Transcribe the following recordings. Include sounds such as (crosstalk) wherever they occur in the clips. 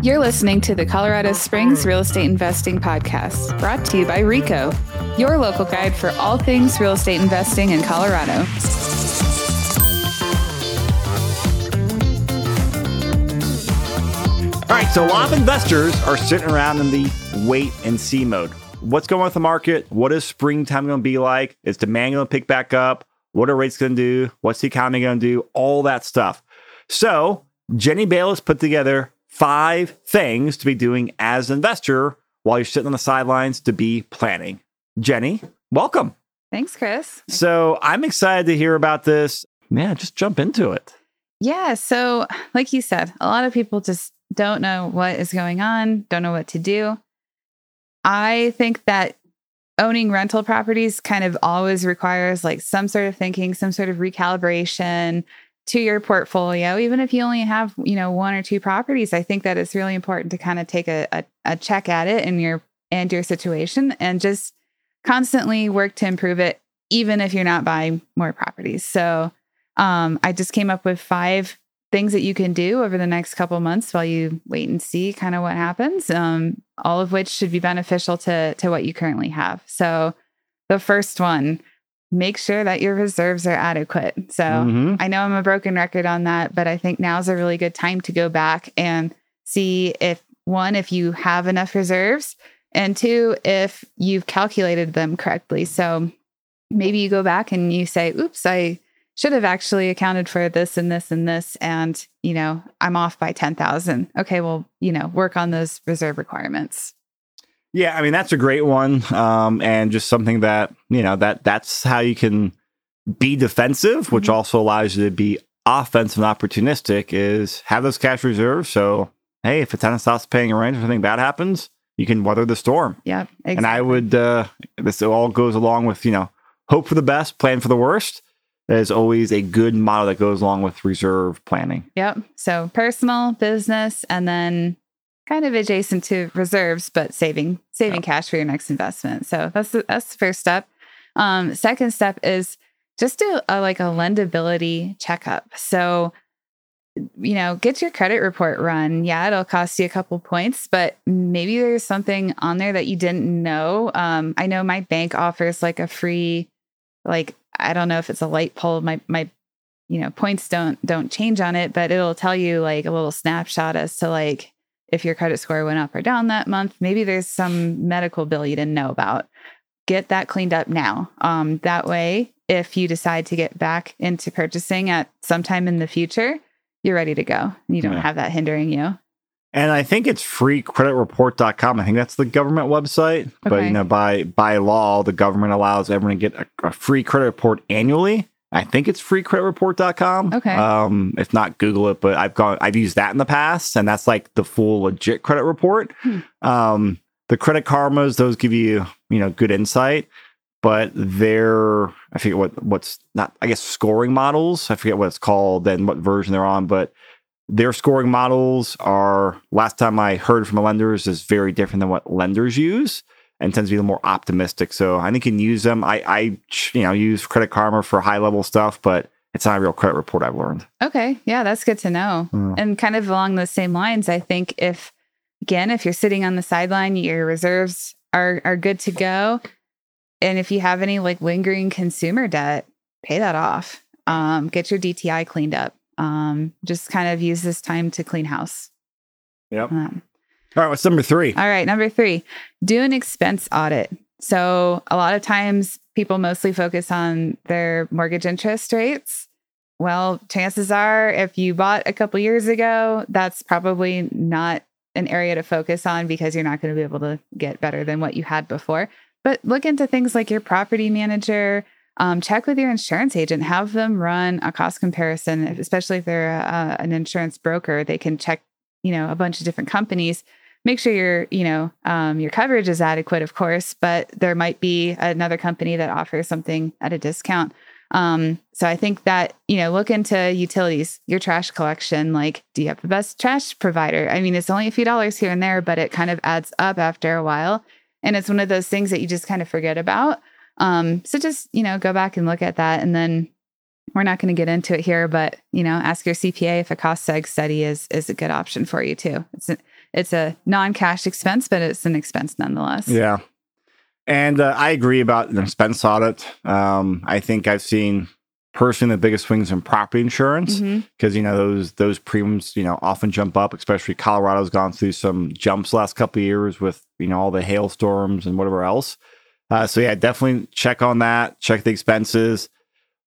You're listening to the Colorado Springs Real Estate Investing Podcast, brought to you by RICO, your local guide for all things real estate investing in Colorado. All right, so a lot of investors are sitting around in the wait and see mode. What's going on with the market? What is springtime going to be like? Is demand going to pick back up? What are rates going to do? What's the economy going to do? All that stuff. So, Jenny Bayless put together five things to be doing as an investor while you're sitting on the sidelines to be planning. Jenny, welcome. Thanks, Chris. So, I'm excited to hear about this. Yeah, just jump into it. Yeah. So, like you said, a lot of people just don't know what is going on, don't know what to do. I think that owning rental properties kind of always requires like some sort of thinking, some sort of recalibration to your portfolio, even if you only have, you know, one or two properties. I think that it's really important to kind of take a, a, a check at it in your and your situation and just constantly work to improve it, even if you're not buying more properties. So um, I just came up with five things that you can do over the next couple months while you wait and see kind of what happens um, all of which should be beneficial to to what you currently have so the first one make sure that your reserves are adequate. So mm-hmm. i know i'm a broken record on that but i think now's a really good time to go back and see if one if you have enough reserves and two if you've calculated them correctly. So maybe you go back and you say oops i should have actually accounted for this and this and this and you know i'm off by 10000 okay well you know work on those reserve requirements yeah i mean that's a great one um, and just something that you know that that's how you can be defensive which mm-hmm. also allows you to be offensive and opportunistic is have those cash reserves so hey if a tenant stops paying a rent or something bad happens you can weather the storm yeah exactly. and i would uh, this all goes along with you know hope for the best plan for the worst that is always a good model that goes along with reserve planning. Yep. So personal, business, and then kind of adjacent to reserves, but saving saving yep. cash for your next investment. So that's the, that's the first step. Um, second step is just do a, like a lendability checkup. So you know, get your credit report run. Yeah, it'll cost you a couple points, but maybe there's something on there that you didn't know. Um, I know my bank offers like a free like I don't know if it's a light pole. My my you know points don't don't change on it, but it'll tell you like a little snapshot as to like if your credit score went up or down that month. Maybe there's some medical bill you didn't know about. Get that cleaned up now. Um, that way, if you decide to get back into purchasing at sometime in the future, you're ready to go. You don't yeah. have that hindering you. And I think it's freecreditreport.com. I think that's the government website. Okay. But you know, by by law, the government allows everyone to get a, a free credit report annually. I think it's freecreditreport.com. Okay. Um, if not, Google it. But I've gone, I've used that in the past, and that's like the full legit credit report. Hmm. Um, the credit karmas, those give you, you know, good insight. But they're, I forget what what's not, I guess scoring models. I forget what it's called and what version they're on, but their scoring models are, last time I heard from the lenders, is very different than what lenders use and tends to be a little more optimistic. So I think you can use them. I, I you know, use Credit Karma for high level stuff, but it's not a real credit report I've learned. Okay. Yeah, that's good to know. Mm. And kind of along those same lines, I think if, again, if you're sitting on the sideline, your reserves are, are good to go. And if you have any like lingering consumer debt, pay that off. Um, get your DTI cleaned up um, just kind of use this time to clean house. Yep. Um, all right. What's number three? All right. Number three, do an expense audit. So a lot of times people mostly focus on their mortgage interest rates. Well, chances are if you bought a couple years ago, that's probably not an area to focus on because you're not going to be able to get better than what you had before. But look into things like your property manager, um, check with your insurance agent. Have them run a cost comparison, especially if they're uh, an insurance broker. They can check, you know, a bunch of different companies. Make sure your, you know, um, your coverage is adequate, of course, but there might be another company that offers something at a discount. Um, so I think that, you know, look into utilities, your trash collection. Like, do you have the best trash provider? I mean, it's only a few dollars here and there, but it kind of adds up after a while. And it's one of those things that you just kind of forget about. Um, so just, you know, go back and look at that. And then we're not going to get into it here, but you know, ask your CPA if a cost seg study is is a good option for you too. It's it's a non cash expense, but it's an expense nonetheless. Yeah, and uh, I agree about an expense audit. Um, I think I've seen personally the biggest swings in property insurance because Mhm. you know those those premiums you know often jump up. Especially Colorado's gone through some jumps last couple of years with you know all the hailstorms and whatever else. Uh, so yeah, definitely check on that. Check the expenses.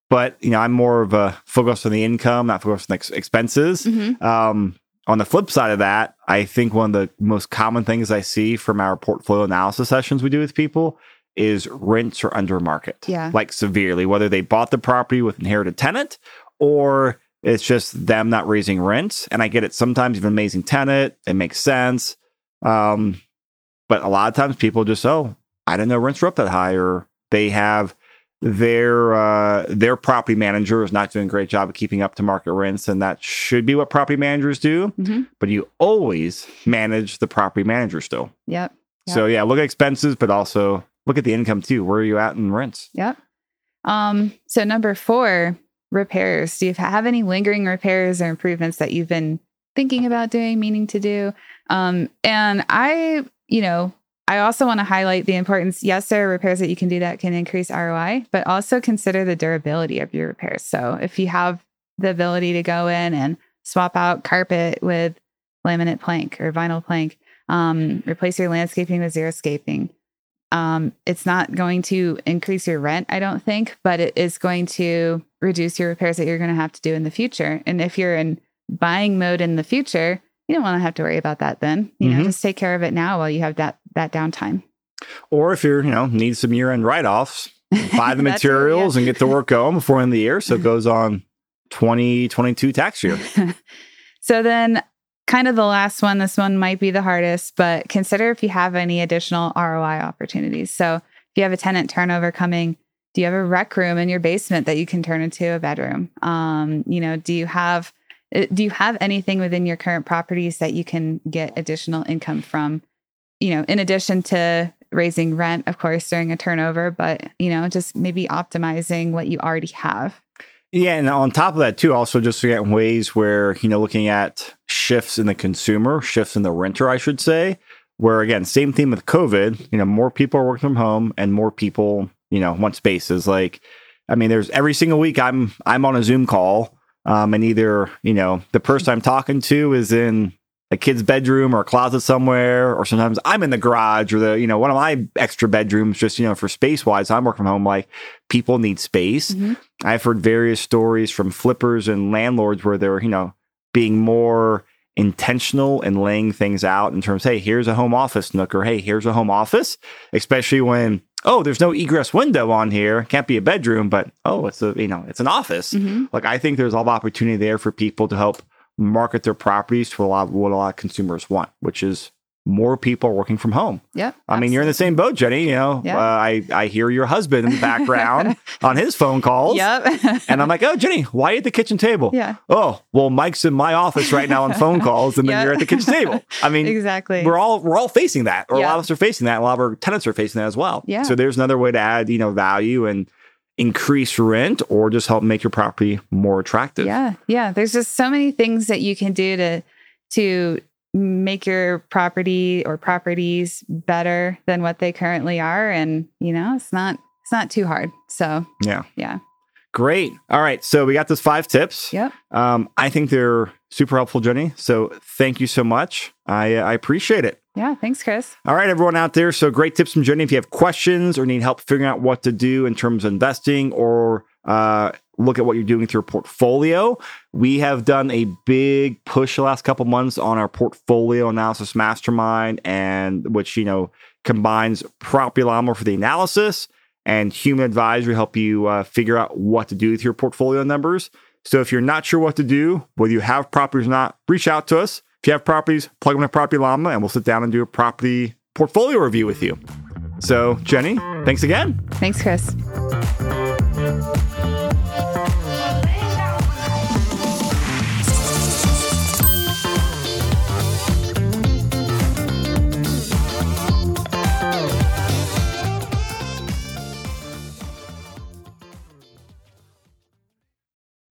But you know, I'm more of a focus on the income, not focus on the ex- expenses. Mhm. Um, on the flip side of that, I think one of the most common things I see from our portfolio analysis sessions we do with people is rents are under market. Yeah. Like severely, whether they bought the property with inherited tenant or it's just them not raising rents. And I get it. Sometimes even an amazing tenant, it makes sense. Um, but a lot of times people just, oh, I didn't know rents were up that high, or they have their uh, their property manager is not doing a great job of keeping up to market rents, and that should be what property managers do. Mhm. But you always manage the property manager still. Yep. So yeah, look at expenses, but also look at the income too. Where are you at in rents? Yep. Um, so number four, repairs. Do you have any lingering repairs or improvements that you've been thinking about doing, meaning to do? Um, and I, you know, I also want to highlight the importance. Yes, there are repairs that you can do that can increase ROI, but also consider the durability of your repairs. So if you have the ability to go in and swap out carpet with laminate plank or vinyl plank, um, replace your landscaping with xeriscaping, um, it's not going to increase your rent, I don't think, but it is going to reduce your repairs that you're going to have to do in the future. And if you're in buying mode in the future, you don't want to have to worry about that then. You know, Mhm. just take care of it now while you have that that downtime. Or if you're, you know, need some year end write offs, (laughs) buy the That too, yeah. materials and get the work going before end of the year. So it (laughs) goes on 2022 tax year. (laughs) so then kind of the last one this one might be the hardest but consider if you have any additional roi opportunities so if you have a tenant turnover coming do you have a rec room in your basement that you can turn into a bedroom um, you know do you have uh, do you have anything within your current properties that you can get additional income from you know in addition to raising rent of course during a turnover but you know just maybe optimizing what you already have Yeah, and on top of that too, also just looking ways where you know looking at shifts in the consumer, shifts in the renter, I should say. Where again, same theme with COVID. You know, more people are working from home, and more people you know want spaces. Like, I mean, there's every single week I'm I'm on a Zoom call, um, and either you know the person I'm talking to is in a kid's bedroom or a closet somewhere, or sometimes I'm in the garage or the you know one of my extra bedrooms just you know for space wise. I'm working from home. Like, people need space. Mhm. I've heard various stories from flippers and landlords where they're, you know, being more intentional and laying things out in terms, hey, here's a home office nook, or hey, here's a home office, especially when, oh, there's no egress window on here. Can't be a bedroom, but oh, it's a, you know, it's an office. Mhm. Like I think there's a lot of opportunity there for people to help market their properties to a lot of what a lot of consumers want, which is more people working from home. Yeah. I mean, you're in the same boat, Jenny. You know, Yeah. uh, I I hear your husband in the background (laughs) on his phone calls. Yep. (laughs) And I'm like, oh, Jenny, why at the kitchen table? yeah, Oh, well, Mike's in my office right now on phone (laughs) calls, and then Yeah. you're at the kitchen table. I mean, exactly. we're all we're all facing that, or a lot of us are facing that. A lot of our tenants are facing that as well. Yeah. So there's another way to add, you know, value and increase rent, or just help make your property more attractive. Yeah, yeah. There's just so many things that you can do to to make your property or properties better than what they currently are, and you know, it's not it's not too hard. So Yeah. yeah, Great. All right. So we got those five tips. yep. Um, I think they're super helpful, Jenny. So thank you so much. I I appreciate it. Yeah, thanks, Chris. All right, everyone out there. So great tips from Jenny. If you have questions or need help figuring out what to do in terms of investing or uh, look at what you're doing with your portfolio, we have done a big push the last couple months on our portfolio analysis mastermind, and which you know combines property llama for the analysis and human advisory help you uh, figure out what to do with your portfolio numbers. So if you're not sure what to do, whether you have properties or not, reach out to us. If you have properties, plug them in Property Llama and we'll sit down and do a property portfolio review with you. So, Jenny, thanks again. Thanks, Chris.